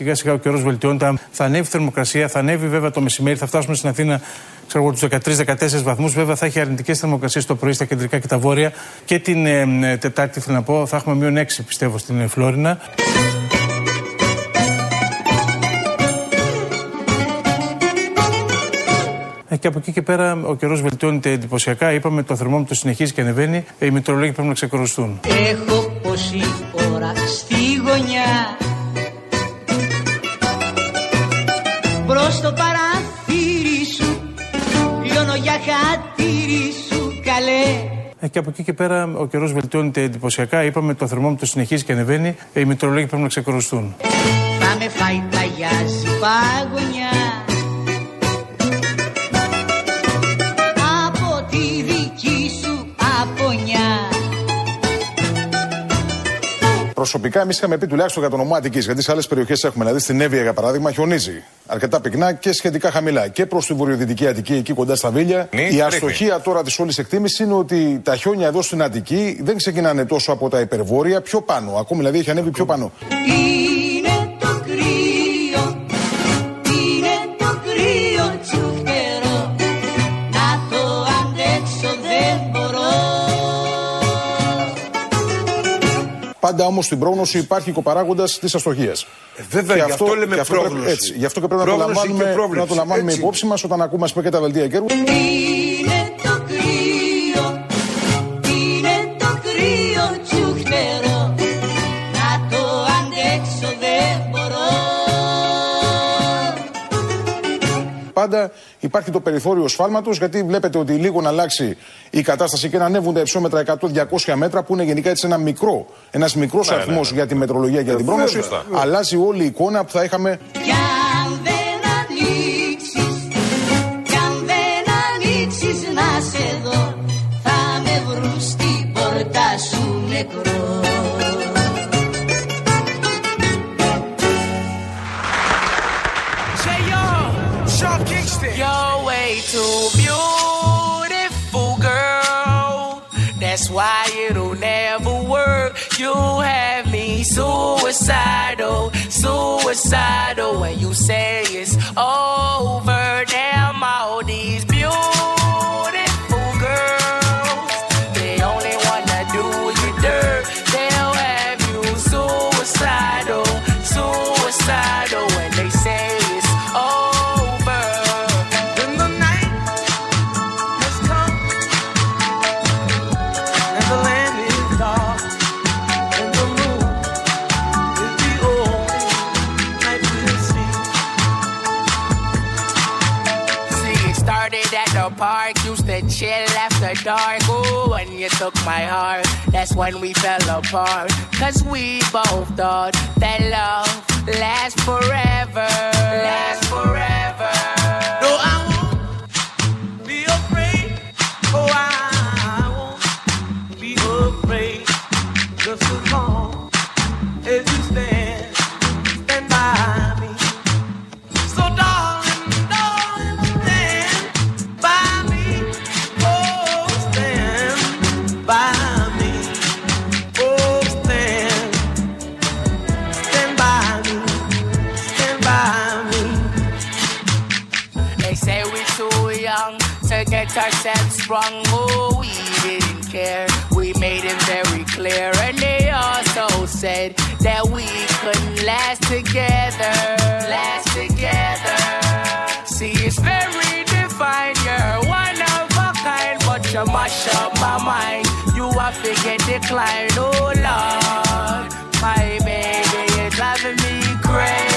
Σιγά σιγά ο καιρός βελτιώνεται. Θα ανέβει η θερμοκρασία, θα ανέβει βέβαια το μεσημέρι, θα φτάσουμε στην Αθήνα ξέρω εγώ, τους 13-14 βαθμούς. Βέβαια θα έχει αρνητικές θερμοκρασίες το πρωί στα κεντρικά και τα βόρεια. Και την ε, Τετάρτη, θέλω να πω, θα έχουμε μείον 6 πιστεύω στην ε, Φλόρινα. Ε, και από εκεί και πέρα ο καιρός βελτιώνεται εντυπωσιακά. Είπαμε το θερμόμετρο συνεχίζει και ανεβαίνει. Ε, οι μετρολόγοι πρέπει να ξεκορωστούν. Έχω πόση ώρα στη γωνιά. Προ το παραθύρι σου. Λιώνω για χατήρι σου καλέ. Ε, και από εκεί και πέρα ο καιρός βελτιώνεται εντυπωσιακά. Είπαμε το θερμόμετρο συνεχίζει και ανεβαίνει. Ε, οι μετρολόγοι πρέπει να ξεκορωστούν. Θα με φάει παγιάζει παγωνιά. Προσωπικά, εμείς είχαμε πει τουλάχιστον για τον ομό Αττική, γιατί σε άλλες περιοχές έχουμε. Δηλαδή στην Εύβοια, για παράδειγμα, χιονίζει αρκετά πυκνά και σχετικά χαμηλά. Και προς τη βορειοδυτική Αττική, εκεί κοντά στα Βίλια. η αστοχία τώρα της όλης εκτίμησης είναι ότι τα χιόνια εδώ στην Αττική δεν ξεκινάνε τόσο από τα υπερβόρεια, πιο πάνω. Ακόμη δηλαδή έχει ανέβει πιο πάνω. Πάντα όμως στην πρόγνωση υπάρχει κοπαράγοντα της αστοχίας. Ε, βέβαια, γι' αυτό, λέμε γι αυτό πρόγνωση. Πρέπει, έτσι, γι' αυτό και πρέπει να το λαμβάνουμε, να το λαμβάνουμε υπόψη μας όταν ακούμε ας πούμε, και τα βελτία καιρού. Είναι το κρύο, είναι το κρύο τσουχτερό. Να το αντέξω δεν μπορώ. Πάντα υπάρχει το περιθώριο σφάλματος γιατί βλέπετε ότι λίγο να αλλάξει η κατάσταση και να ανέβουν τα υψόμετρα 100-200 μέτρα που είναι γενικά έτσι ένα μικρό, ένας μικρός ναι, αριθμός ναι, ναι. για τη μετρολογία και ε, την πρόγνωση. Αλλάζει όλη η εικόνα που θα είχαμε You have me suicidal, suicidal. When you say it's over, that's when we fell apart. Cause we both thought that love lasts forever. Lasts forever. You mash up my mind. You have to get declined. Oh, Lord. My baby, you're driving me crazy.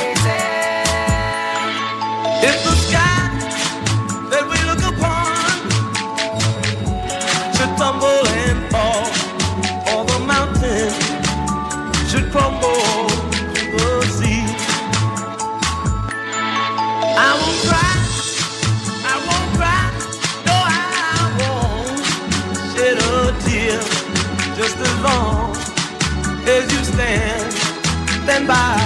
Stand, stand by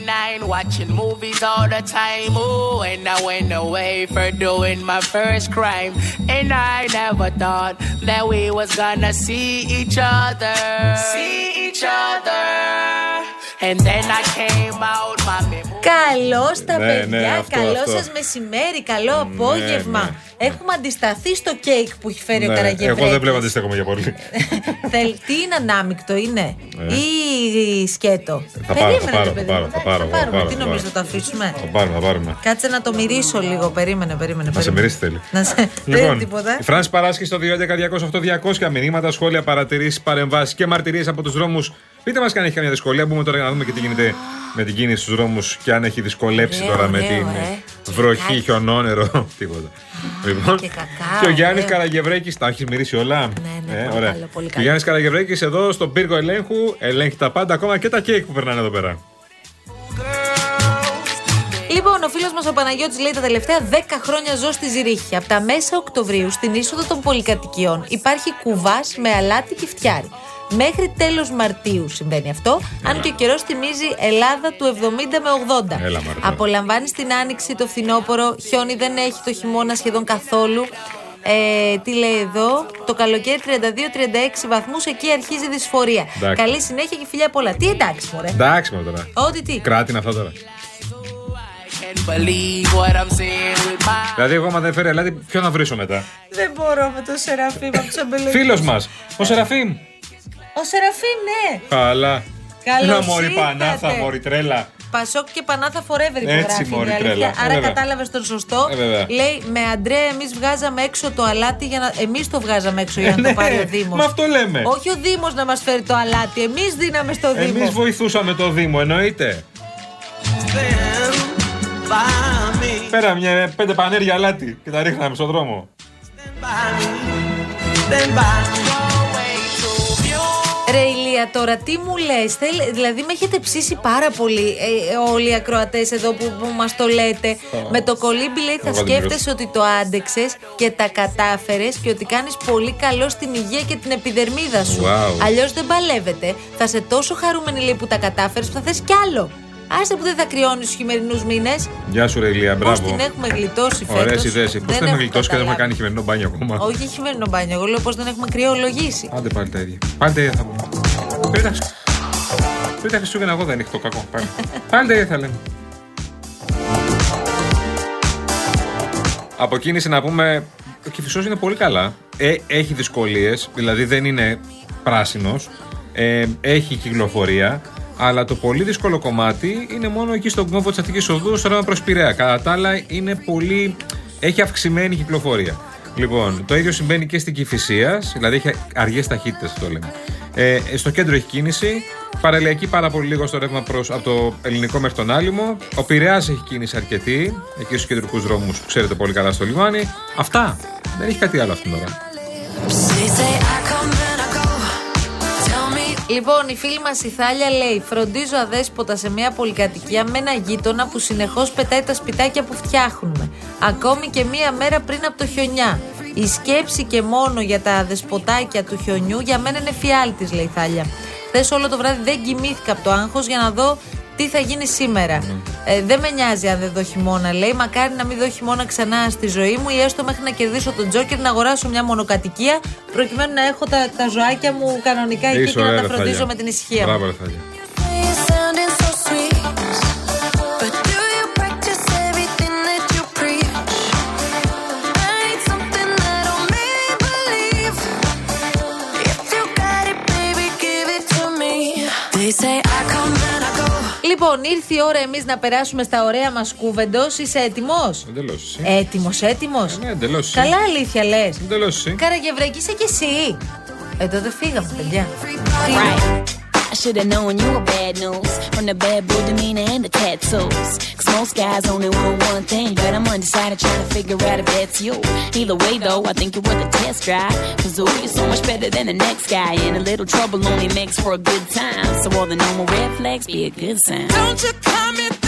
99, watching movies all the time. Ooh, and I went away for doing my first crime. And I never thought that we was gonna see each other. See each other. And then I came out, my memory. Καλώς τα Ναι, ναι, παιδιά, αυτό, καλό αυτό. σας μεσημέρι, καλό απόγευμα. ναι. Έχουμε αντισταθεί στο κέικ που έχει φέρει ο Ναι, Καραγευρέκης. εγώ δεν βλέπω αντιστέκομαι για πολύ. Θέλ, τι είναι ανάμεικτο, είναι; Ή σκέτο; Θα πάρω, Περίμενε, θα πάρω, ρε παιδί θα πάρω, μου. θα πάρω, Θα θα πάρουμε, πάρω, τι θα νομίζω πάρω. θα το αφήσουμε; Θα πάρουμε, θα πάρουμε. Κάτσε να το μυρίσω λίγο. Περίμενε, περίμενε. Να σε περίμενε. μυρίσει θέλει. Να σε. Δεν είναι Λοιπόν, τίποτα; η Φράνση παράσχει στο 211-200-8200 μηνύματα, σχόλια, παρατηρήσεις, παρεμβάσεις και μαρτυρίες από τους δρόμους. Πείτε μας αν έχει καμιά δυσκολία. Μπούμε τώρα για να δούμε και τι γίνεται με την κίνηση στους δρόμους και αν έχει δυσκολέψει Ωραίο, τώρα με ωραίο, την ε. βροχή, Κακάκι. χιονόνερο. Τίποτα. Λοιπόν, Και κακάο, και ο Γιάννης ωραίο. Καραγευρέκης. Τα έχεις μυρίσει όλα; Ναι, ναι, Ε, πολύ ωραία. καλό, πολύ Και ο καλό. Γιάννης Καραγευρέκης εδώ στον πύργο ελέγχου ελέγχει τα πάντα, ακόμα και τα κέικ που περνάνε εδώ πέρα. Λοιπόν, ο φίλος μας ο Παναγιώτης λέει τα τελευταία 10 χρόνια ζω στη Ζηρίχη. Από τα μέσα Οκτωβρίου στην είσοδο των πολυκατοικιών υπάρχει κουβάς με αλάτι και φτιάρι. Μέχρι τέλος Μαρτίου συμβαίνει αυτό, αν και ο καιρός θυμίζει Ελλάδα του 70 με 80. Έλα, Μάρτα. Απολαμβάνει την άνοιξη το φθινόπωρο, χιόνι δεν έχει το χειμώνα σχεδόν καθόλου. Ε, τι λέει εδώ, το καλοκαίρι 32-36 βαθμούς, εκεί αρχίζει η δυσφορία. Εντάξει. Καλή συνέχεια και φιλιά πολλά. Τι εντάξει, μωρέ. Εντάξει με τώρα. Ό,τι τι. Κράτη είναι αυτό τώρα. Can't believe what I'm seeing with my Δηλαδή, εγώ άμα δεν φέρει ελάτι, ποιο να βρίσω μετά; Δεν μπορώ με το Σεραφείμ από τους αμπελοκίνου. Φίλο μας, ο Σεραφείμ. Ο Σεραφείμ, ναι. Καλά. Καλώς Ένα μωρή ήρθατε. πανάθα, μωρή τρέλα. Πασόκ και Πανάθα forever Έτσι, υπογράφει. μωρή είναι αλήθεια. τρέλα. Ε, Άρα βέβαια. κατάλαβες τον σωστό. Ε, βέβαια. Λέει με Αντρέα, εμείς βγάζαμε έξω το αλάτι για να. Εμείς το βγάζαμε έξω για να ναι, το πάρει ο Δήμος. μα αυτό λέμε. Όχι ο Δήμος να μας φέρει το αλάτι. Εμείς δίναμε στο Δήμο. Εμείς βοηθούσαμε το Δήμο, εννοείται. Πέρα μια πέντε πανέρια αλάτι και τα ρίχναμε στον δρόμο. Ρε Ηλία, τώρα τι μου λες, δηλαδή με έχετε ψήσει πάρα πολύ ε, όλοι οι ακροατές εδώ που, που μας το λέτε. Με το κολύμπι λέει θα Εγώ δεν σκέφτεσαι ότι το άντεξες και τα κατάφερες και ότι κάνεις πολύ καλό στην υγεία και την επιδερμίδα σου. Wow. Αλλιώς δεν παλεύεται. Θα σε τόσο χαρούμενη λέει που τα κατάφερες που θα θες κι άλλο. Άσε που δεν θα κρυώνεις στου χειμερινούς μήνες. Γεια σου, ρε Ηλία, Πώς μπράβο. την έχουμε γλιτώσει φέτος; Ωραίε ιδέες. Πώς δεν έχουμε γλιτώσει και δεν έχουμε κάνει χειμερινό μπάνιο ακόμα; Όχι χειμερινό μπάνιο. Εγώ λέω πώς δεν έχουμε κρυολογήσει. Άντε πάλι τα ίδια. Πάλι τα ίδια θα πούμε. Πριν τα Χριστ- πριν τα Χριστούγεννα, εγώ δεν έχω το κακό. Πάλι, πάλι τα ίδια θα λέμε. Από κίνηση να πούμε. Ο Κυφισός είναι πολύ καλά. Ε, έχει δυσκολίες, δηλαδή δεν είναι πράσινος. Ε, έχει κυκλοφορία. Αλλά το πολύ δύσκολο κομμάτι είναι μόνο εκεί στον κόμβο της Αττικής Οδού, στο ρεύμα προ Πειραιά. Κατά τα άλλα είναι πολύ. Έχει αυξημένη κυκλοφορία. Λοιπόν, το ίδιο συμβαίνει και στην Κυφυσία, δηλαδή έχει αργές ταχύτητες, το λέμε. Ε, στο κέντρο έχει κίνηση. Παραλιακή πάρα πολύ λίγο στο ρεύμα προς, από το ελληνικό μέχρι τον άλυμο. Ο Πειραιάς έχει κίνηση αρκετή, εκεί στους κεντρικούς δρόμους που ξέρετε πολύ καλά στο λιμάνι. Αυτά. Δεν έχει κάτι άλλο αυτήν την ώρα. Λοιπόν, η φίλη μας η Θάλια λέει: Φροντίζω αδέσποτα σε μια πολυκατοικία με ένα γείτονα που συνεχώς πετάει τα σπιτάκια που φτιάχνουμε. Ακόμη και μία μέρα πριν από το χιονιά. Η σκέψη και μόνο για τα δεσποτάκια του χιονιού για μένα είναι φιάλτης, λέει η Θάλια. Χθες όλο το βράδυ δεν κοιμήθηκα από το άγχος για να δω τι θα γίνει σήμερα. Ε, δεν με νοιάζει αν δεν δω χειμώνα, λέει. Μακάρι να μην δω χειμώνα ξανά στη ζωή μου ή έστω μέχρι να κερδίσω τον Τζόκερ να αγοράσω μια μονοκατοικία προκειμένου να έχω τα, τα ζωάκια μου κανονικά εκεί Είσαι και να ωραία, τα ρε, φροντίζω Θάλια. με την ησυχία Μπράβο, μου. Ήρθε η ώρα εμείς να περάσουμε στα ωραία μας κούβεντος. Είσαι έτοιμος; Εντελώς εσύ. Έτοιμος, έτοιμος; ναι, εντελώς εσύ. Καλά, αλήθεια λες. Εντελώς εσύ. Καραγευρέκη είσαι κι εσύ. Ε, τότε φύγαμε, παιδιά. I should have known you were bad news from the bad boy demeanor and the tattoos. Cause most guys only want one thing, but I'm undecided trying to figure out if that's you. Either way, though, I think you're worth a test drive. Cause ooh, you're so much better than the next guy, and a little trouble only makes for a good time. So all the normal red flags be a good sign. Don't you come in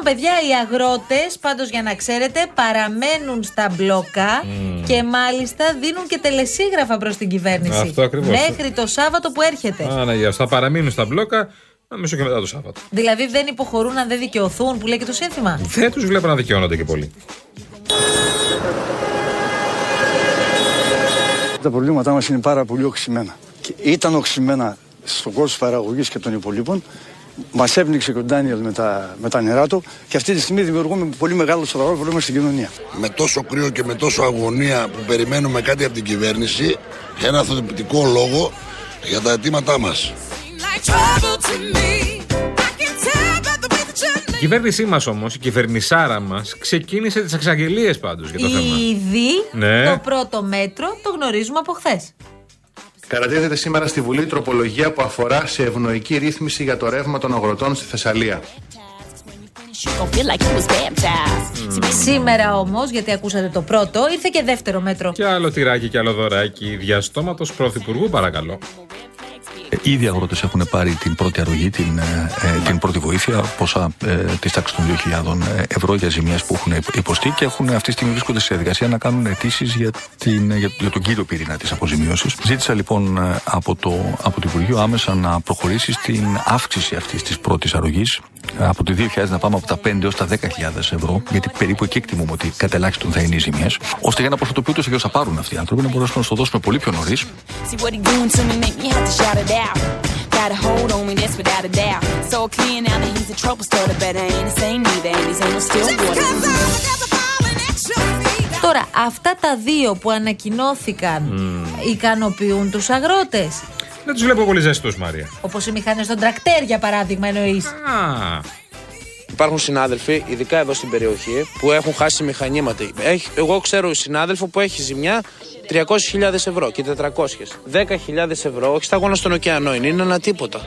Λοιπόν, Λοιπόν, παιδιά, οι αγρότες, πάντως για να ξέρετε, παραμένουν στα μπλόκα και μάλιστα δίνουν και τελεσίγραφα προς την κυβέρνηση. Αυτό ακριβώς. Μέχρι το Σάββατο που έρχεται. Αναγία, θα παραμείνουν στα μπλόκα νομίζω και μετά το Σάββατο. Δηλαδή δεν υποχωρούν αν δεν δικαιωθούν, που λέει και το σύνθημα. Δεν τους βλέπω να δικαιώνονται και πολύ. Τα προβλήματά μας είναι πάρα πολύ οξυμένα. Και ήταν οξυμένα στον κόσμο παραγωγής και των υπολείπων. Μας έπνιξε και ο Ντάνιελ με τα, με τα νερά του και αυτή τη στιγμή δημιουργούμε πολύ μεγάλο σοβαρό πρόβλημα στην κοινωνία. με τόσο κρύο και με τόσο αγωνία που περιμένουμε κάτι από την κυβέρνηση ένα θετικό λόγο για τα αιτήματά μας. Η κυβέρνησή μας όμως, η κυβερνησάρα μας, ξεκίνησε τις εξαγγελίες πάντως για το θέμα. Ήδη Ναι. το πρώτο μέτρο το γνωρίζουμε από χθες. Κατατίθεται σήμερα στη Βουλή τροπολογία που αφορά σε ευνοϊκή ρύθμιση για το ρεύμα των αγροτών στη Θεσσαλία. Gon' feel like he was baptized. See, Σήμερα όμως, γιατί ακούσατε το πρώτο, ήρθε και δεύτερο μέτρο. Και άλλο τυράκι και άλλο δωράκι. Διαστόματος πρωθυπουργού, παρακαλώ. Ήδη οι αγρότες έχουν πάρει την πρώτη αρρωγή, την, ε, ε, την πρώτη βοήθεια, ποσά ε, της τάξης των 2.000 ευρώ για ζημιές που έχουν υποστεί και έχουν αυτή τη στιγμή βρίσκονται σε διαδικασία να κάνουν αιτήσεις για, την, για, για τον κύριο πυρήνα της αποζημίωσης. Ζήτησα λοιπόν ε, από το, από το Υπουργείο άμεσα να προχωρήσει στην αύξηση αυτής της πρώτης αρρωγής από το 2.000 να πάμε από τα 5 έως τα 10.000 ευρώ, γιατί περίπου εκεί εκτιμούμε ότι κατ' ελάχιστον θα είναι οι ζημιές, ώστε για να προστατοποιούν ούτω ή άλλω θα πάρουν αυτοί οι άνθρωποι, να μπορέσουμε να σου το δώσουμε πολύ πιο νωρίς, see what he doing to me make me have to shout it out. Got a hold on me, that's without a doubt. So clear now that he's a trouble starter, but I ain't the same either, and he's ain't no still water. Τώρα, αυτά τα δύο που ανακοινώθηκαν ικανοποιούν τους αγρότες. Δεν τους βλέπω πολύ ζεστούς, Μαρία. Όπως οι μηχανές των τρακτέρ, για παράδειγμα, εννοείς. Α, Υπάρχουν συνάδελφοι, ειδικά εδώ στην περιοχή, που έχουν χάσει μηχανήματα. Έχει, εγώ ξέρω συνάδελφο που έχει ζημιά 300.000 ευρώ και 400. 10.000 ευρώ, όχι σταγόνα στον ωκεανό είναι, είναι ένα τίποτα.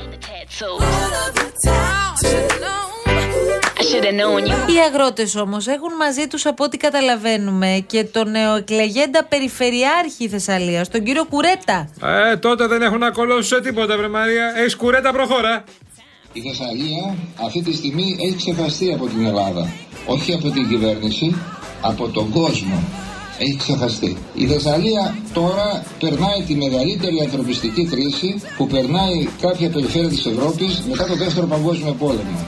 Οι αγρότες όμως έχουν μαζί τους από ό,τι καταλαβαίνουμε και τον νεοεκλεγέντα περιφερειάρχη Θεσσαλίας, τον κύριο Κουρέτα. ε, τότε δεν έχουν να κολώσουν σε τίποτα, βρε Μαρία. Έχεις κουρέτα, προχώρα. Η Θεσσαλία αυτή τη στιγμή έχει ξεχαστεί από την Ελλάδα. Όχι από την κυβέρνηση, από τον κόσμο. Έχει ξεχαστεί. Η Θεσσαλία τώρα περνάει τη μεγαλύτερη ανθρωπιστική κρίση που περνάει κάποια περιφέρεια της Ευρώπης μετά το δεύτερο παγκόσμιο πόλεμο.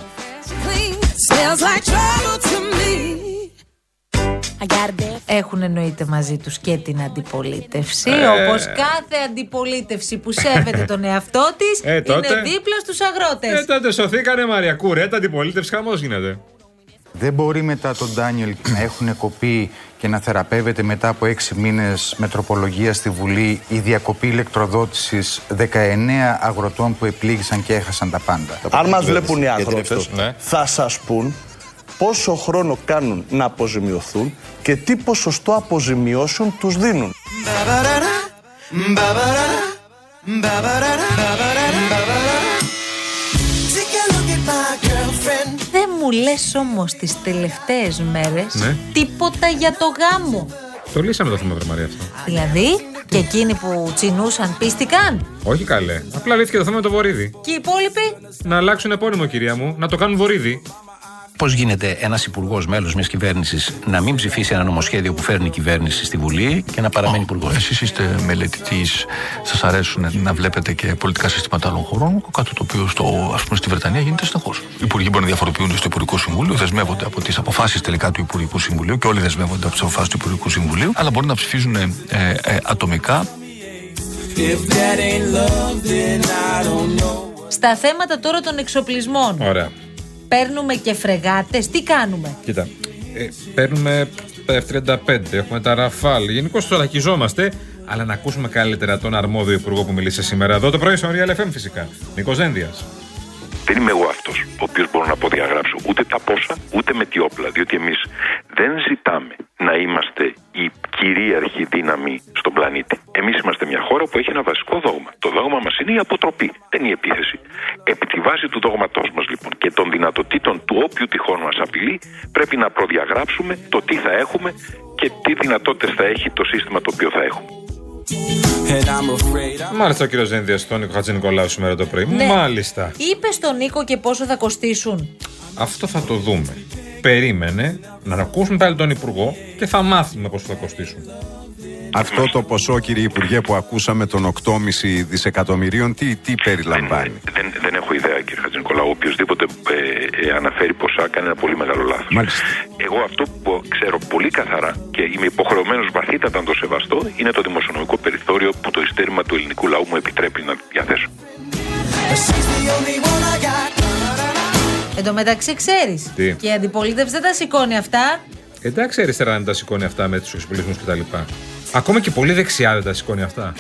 I got a bed. Έχουν εννοείται μαζί τους και την αντιπολίτευση, Ε. όπως κάθε αντιπολίτευση που σέβεται τον εαυτό της Ε, τότε. είναι δίπλα στους αγρότες. Ε, τότε σωθήκανε, Μαρία. Κουρέτα, αντιπολίτευση, χαμός γίνεται. Δεν μπορεί μετά τον Ντάνιελ να έχουν κοπεί και να θεραπεύεται μετά από έξι μήνες με τροπολογία στη Βουλή η διακοπή ηλεκτροδότησης 19 αγροτών που επλήγησαν και έχασαν τα πάντα. Αν μας βλέπουν οι αγρότες, Ναι. θα σας πούν πόσο χρόνο κάνουν να αποζημιωθούν και τι ποσοστό αποζημιώσεων τους δίνουν. Μου λες όμως τις τελευταίες μέρες Ναι. τίποτα για το γάμο. Το λύσαμε το θέμα, βρε Μαρία αυτό. Δηλαδή, και εκείνοι που τσινούσαν πίστηκαν; Όχι καλέ. Απλά λύθηκε το θέμα με το βορίδι. Και οι υπόλοιποι; Να αλλάξουν επώνυμο, κυρία μου, να το κάνουν βορίδι. Πώς γίνεται ένας υπουργός, μέλος μιας κυβέρνησης, να μην ψηφίσει ένα νομοσχέδιο που φέρνει η κυβέρνηση στη Βουλή και να παραμένει υπουργός; Εσείς είστε μελετητής, σας αρέσουν να βλέπετε και πολιτικά συστήματα άλλων χωρών, κάτι το οποίο στο, ας πούμε, στη Βρετανία γίνεται συνεχώς. Οι υπουργοί μπορεί να διαφοροποιούνται στο Υπουργικό Συμβούλιο, δεσμεύονται από τις αποφάσεις τελικά του Υπουργικού Συμβουλίου και όλοι δεσμεύονται από τις αποφάσεις του Υπουργικού Συμβουλίου, αλλά μπορεί να ψηφίζουν ε, ε, ατομικά Στα θέματα τώρα των εξοπλισμών. Ωραία. Παίρνουμε και φρεγάτες. Τι κάνουμε; Κοίτα. Ε, παίρνουμε τα F-35, έχουμε τα Ραφάλ. Γενικώ του αρακιζόμαστε, αλλά να ακούσουμε καλύτερα τον αρμόδιο υπουργό που μίλησε σήμερα εδώ το πρωί στο Real FM φυσικά. Νίκος Δένδιας. Δεν είμαι εγώ αυτός ο οποίος μπορώ να αποδιαγράψω ούτε τα πόσα ούτε με τι όπλα. Διότι εμείς δεν ζητάμε να είμαστε η κυρίαρχη δύναμη στον πλανήτη. Εμείς είμαστε μια χώρα που έχει ένα βασικό δόγμα. Το δόγμα μας είναι η αποτροπή, δεν η επίθεση. Επί τη βάση του δόγματός μας λοιπόν και των δυνατοτήτων του όποιου τυχόν μας απειλεί, πρέπει να προδιαγράψουμε το τι θα έχουμε και τι δυνατότητες θα έχει το σύστημα το οποίο θα έχουμε. Μάλιστα ο κύριος Δένδια, τον Νίκο Χατζη Νικολάου σήμερα το πρωί. Ναι. Μάλιστα. Είπες στον Νίκο και πόσο θα κοστίσουν. Αυτό θα το δούμε. Περίμενε να ακούσουμε πάλι τον Υπουργό και θα μάθουμε πώ θα κοστίσουν. Αυτό το ποσό, κύριε Υπουργέ, που ακούσαμε των 8,5 δισεκατομμυρίων, τι, τι περιλαμβάνει; Δεν, δεν έχω ιδέα, κύριε Χατζηνικολάου. Οποιοδήποτε ε, ε, αναφέρει ποσά κάνει ένα πολύ μεγάλο λάθος. Εγώ αυτό που ξέρω πολύ καθαρά και είμαι υποχρεωμένος βαθύτατα να το σεβαστώ είναι το δημοσιονομικό περιθώριο που το ειστέρημα του ελληνικού λαού μου επιτρέπει να διαθέσω. Εν τω μεταξύ ξέρεις. Τι; Και η αντιπολίτευση δεν τα σηκώνει αυτά. Εντάξει, η αριστερά δεν τα σηκώνει αυτά με τους εξοπλισμούς κτλ. Ακόμα και πολύ δεξιά δεν τα σηκώνει αυτά.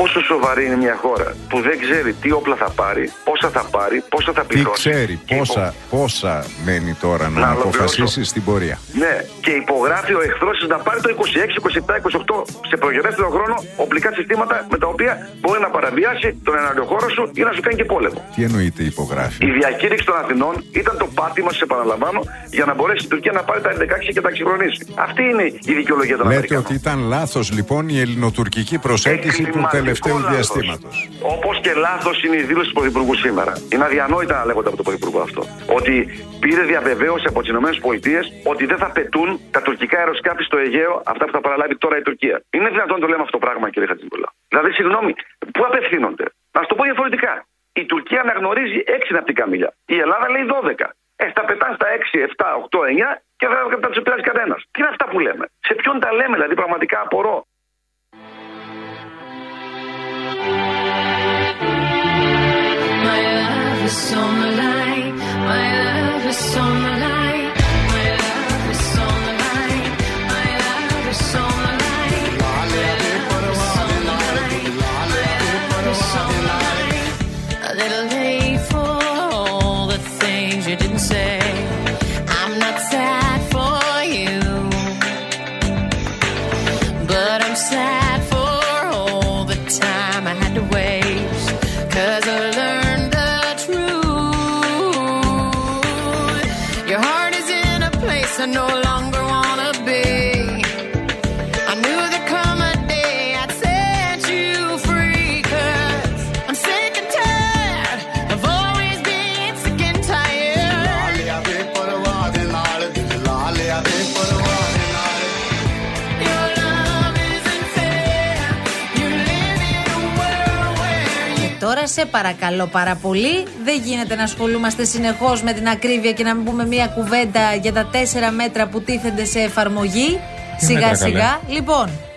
Πόσο σοβαρή είναι μια χώρα που δεν ξέρει τι όπλα θα πάρει, πόσα θα πάρει, πόσα θα Τι πληρώσει. ξέρει, πόσα, πόσα μένει τώρα να, Να αποφασίσει ολοκληρώσω. στην πορεία. Ναι, και υπογράφει ο εχθρός να πάρει το 26, 27, 28 σε προγενέστερο χρόνο οπλικά συστήματα με τα οποία μπορεί να παραβιάσει τον εναντιοχώρο σου ή να σου κάνει και πόλεμο. Τι εννοείται υπογράφει. Η διακήρυξη των Αθηνών ήταν το πάτημα, σε επαναλαμβάνω, για να μπορέσει η Τουρκία να πάρει τα F-16 και τα εξυγχρονίσει. Αυτή είναι η δικαιολογία των Λέτε Αμερικανών. ότι ήταν λάθος λοιπόν η ελληνοτουρκική προσέγγιση του τελευταίου διαστήματος. Όπως και λάθος είναι η δήλωση του Πρωθυπουργού σήμερα. Είναι αδιανόητα να λέγονται από τον Πρωθυπουργό αυτό. Ότι πήρε διαβεβαίωση από τις ΗΠΑ ότι δεν θα πετούν τα τουρκικά αεροσκάφη στο Αιγαίο, αυτά που θα παραλάβει τώρα η Τουρκία. Είναι δυνατόν να το λέμε αυτό το πράγμα, κύριε Χατζηνικολά. Δηλαδή, συγγνώμη, πού απευθύνονται; Να σου το πω διαφορετικά. Η Τουρκία αναγνωρίζει 6 ναυτικά μίλια. Η Ελλάδα λέει 12. Ε, θα πετάνε στα 6, 7, 8, 9 και δεν θα του πειράζει κανένας. Τι είναι αυτά που λέμε; Σε ποιον τα λέμε, δηλαδή, πραγματικά απορώ; is on the line. My love is on the line. Σε παρακαλώ πάρα πολύ, δεν γίνεται να ασχολούμαστε συνεχώς με την ακρίβεια και να μην πούμε μία κουβέντα για τα τέσσερα μέτρα που τίθενται σε εφαρμογή. Τι Σιγά μέτρα, σιγά. Λοιπόν, ε,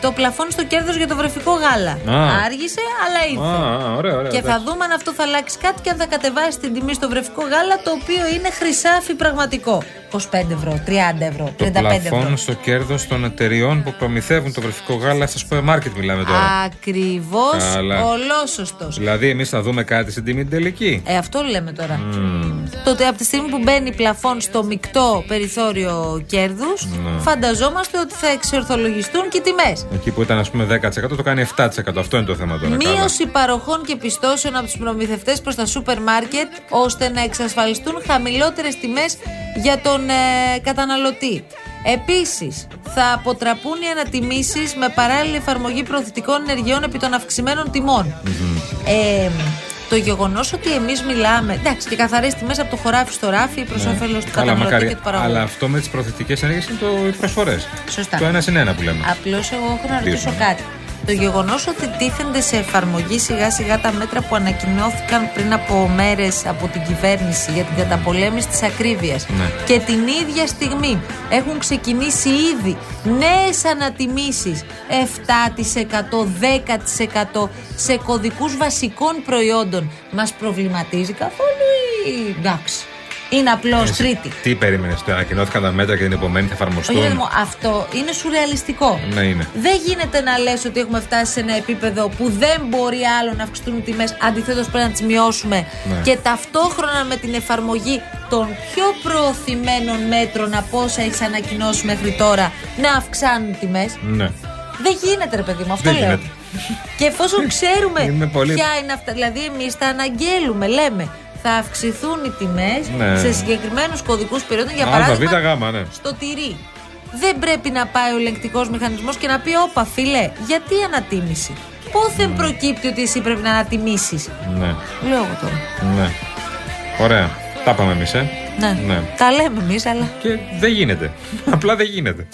το πλαφόν στο κέρδος για το βρεφικό γάλα. Α. Άργησε, αλλά ήρθε. Α, α, ωραία, ωραία. και θα εντάξει. δούμε αν αυτό θα αλλάξει κάτι και αν θα κατεβάσει την τιμή στο βρεφικό γάλα, το οποίο είναι χρυσάφι πραγματικό. 25 ευρώ, 30 ευρώ, 35 Το ευρώ. πλαφόν στο κέρδος των εταιριών που προμηθεύουν το βρεφικό γάλα στα σούπερ μάρκετ μιλάμε τώρα. Ακριβώς Καλά. ολόσωστος. Δηλαδή, εμείς θα δούμε κάτι στην τιμή την τελική. Ε, αυτό λέμε τώρα. Μμμ. Το ότι από τη στιγμή που μπαίνει πλαφόν στο μεικτό περιθώριο κέρδους, Ναι. φανταζόμαστε ότι θα εξορθολογιστούν και οι τιμές. Εκεί που ήταν, ας πούμε, 10% το κάνει 7%. Αυτό είναι το θέμα τώρα. καλά. Μείωση παροχών και πιστώσεων από τους προμηθευτές προς τα σούπερ μάρκετ, ώστε να εξασφαλιστούν χαμηλότερες τιμές για τον ε, καταναλωτή. Επίσης, θα αποτραπούν οι ανατιμήσεις με παράλληλη εφαρμογή προωθητικών ενεργειών επί των αυξημένων τιμών. Ε, το γεγονός ότι εμείς μιλάμε. Εντάξει, και καθαρέ τιμέ από το χωράφι στο ράφι προς Ναι. όφελος του Καλά, καταναλωτή μακάρι. και του παραγωγού. Αλλά αυτό με τις προθετικές ενέργειες είναι το, οι προσφορές. Σωστά. Το ένα συν ένα που λέμε. Απλώς εγώ έχω να ρωτήσω Δύσκολο. κάτι. Το γεγονός ότι τίθενται σε εφαρμογή σιγά σιγά τα μέτρα που ανακοινώθηκαν πριν από μέρες από την κυβέρνηση για την καταπολέμηση της ακρίβειας Ναι. και την ίδια στιγμή έχουν ξεκινήσει ήδη νέες ανατιμήσεις 7%, 10% σε κωδικούς βασικών προϊόντων, μας προβληματίζει καθόλου ή εντάξει; Είναι απλώς Εσύ τρίτη. Τι περίμενες, το ανακοινώθηκαν τα μέτρα και την επομένη θα Όχι, εφαρμοστούν. ρε μου, αυτό είναι σουρεαλιστικό. Ναι, είναι. Δεν γίνεται να λες ότι έχουμε φτάσει σε ένα επίπεδο που δεν μπορεί άλλο να αυξηθούν οι τιμές, αντιθέτως πρέπει να τις μειώσουμε Ναι. και ταυτόχρονα με την εφαρμογή των πιο προωθημένων μέτρων από όσα έχεις ανακοινώσει μέχρι τώρα να αυξάνουν οι τιμές. Ναι. Δεν γίνεται ρε παιδί μου, αυτό Δεν λέω. γίνεται. Και εφόσον ξέρουμε Είμαι πολύ- ποια είναι αυτά, δηλαδή εμείς τα αναγγέλουμε, λέμε θα αυξηθούν οι τιμές Ναι. σε συγκεκριμένους κωδικούς περίοδων, για Α, παράδειγμα β, γ, ναι. στο τυρί. Δεν πρέπει να πάει ο ελεγκτικός μηχανισμός και να πει: Όπα, φιλέ, γιατί ανατίμηση; Πόθεν προκύπτει ότι εσύ πρέπει να ανατιμήσεις; Ναι. Λέω εγώ τώρα. Ναι. Ωραία. Τα είπαμε εμείς, ε. Ναι. ναι. Τα λέμε εμείς, αλλά. Και δεν γίνεται. Απλά δεν γίνεται.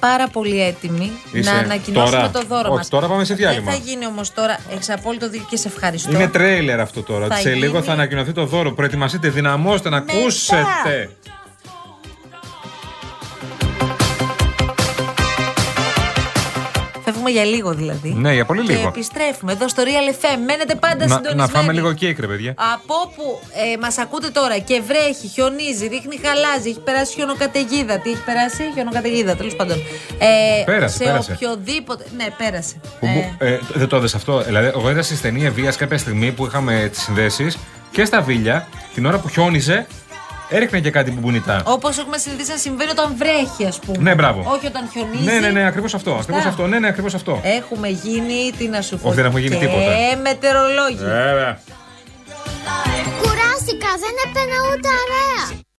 Πάρα πολύ έτοιμη Είσαι να ανακοινώσουμε τώρα; το δώρο Όχι, μας. τώρα πάμε σε διάλειμμα. Δεν θα γίνει όμως τώρα εξ απόλυτο δίκιο και σε ευχαριστώ. Είναι τρέιλερ αυτό τώρα. Θα Σε λίγο γίνει- θα ανακοινωθεί το δώρο. Προετοιμαστείτε, δυναμώστε να ακούσετε. Φεύγουμε για λίγο δηλαδή. Ναι, για πολύ Και λίγο. επιστρέφουμε εδώ στο Real FM. Μένετε πάντα Να, συντονισμένοι. να φάμε λίγο κέικ, ρε παιδιά. Από όπου ε, μας ακούτε τώρα και βρέχει, χιονίζει, ρίχνει χαλάζι, έχει περάσει χιονοκαταιγίδα. Τι έχει περάσει, χιονοκαταιγίδα, τέλος πάντων. Ε, Πέρασε, σε πέρασε. οποιοδήποτε. Ναι, πέρασε. Που- που- ε, δεν το είδες αυτό. Δηλαδή, εγώ είδα στη στενή ευεία κάποια στιγμή που είχαμε τις συνδέσεις και στα βίλια, την ώρα που χιόνιζε, έριχνε και κάτι μπουμπουνιτά. Όπως έχουμε συνηθίσει να συμβαίνει όταν βρέχει, ας πούμε. Ναι, μπράβο. Όχι όταν χιονίζει. Ναι, ναι, ναι, ακριβώς αυτό. Ακριβώς αυτό. Ναι, ναι, ακριβώς αυτό. Έχουμε γίνει, τι να σου πω. Όχι, δεν έχουμε γίνει και τίποτα. μετεωρολόγοι. Βέβαια. Κουράστηκα, δεν έπαινα ούτε αρέα.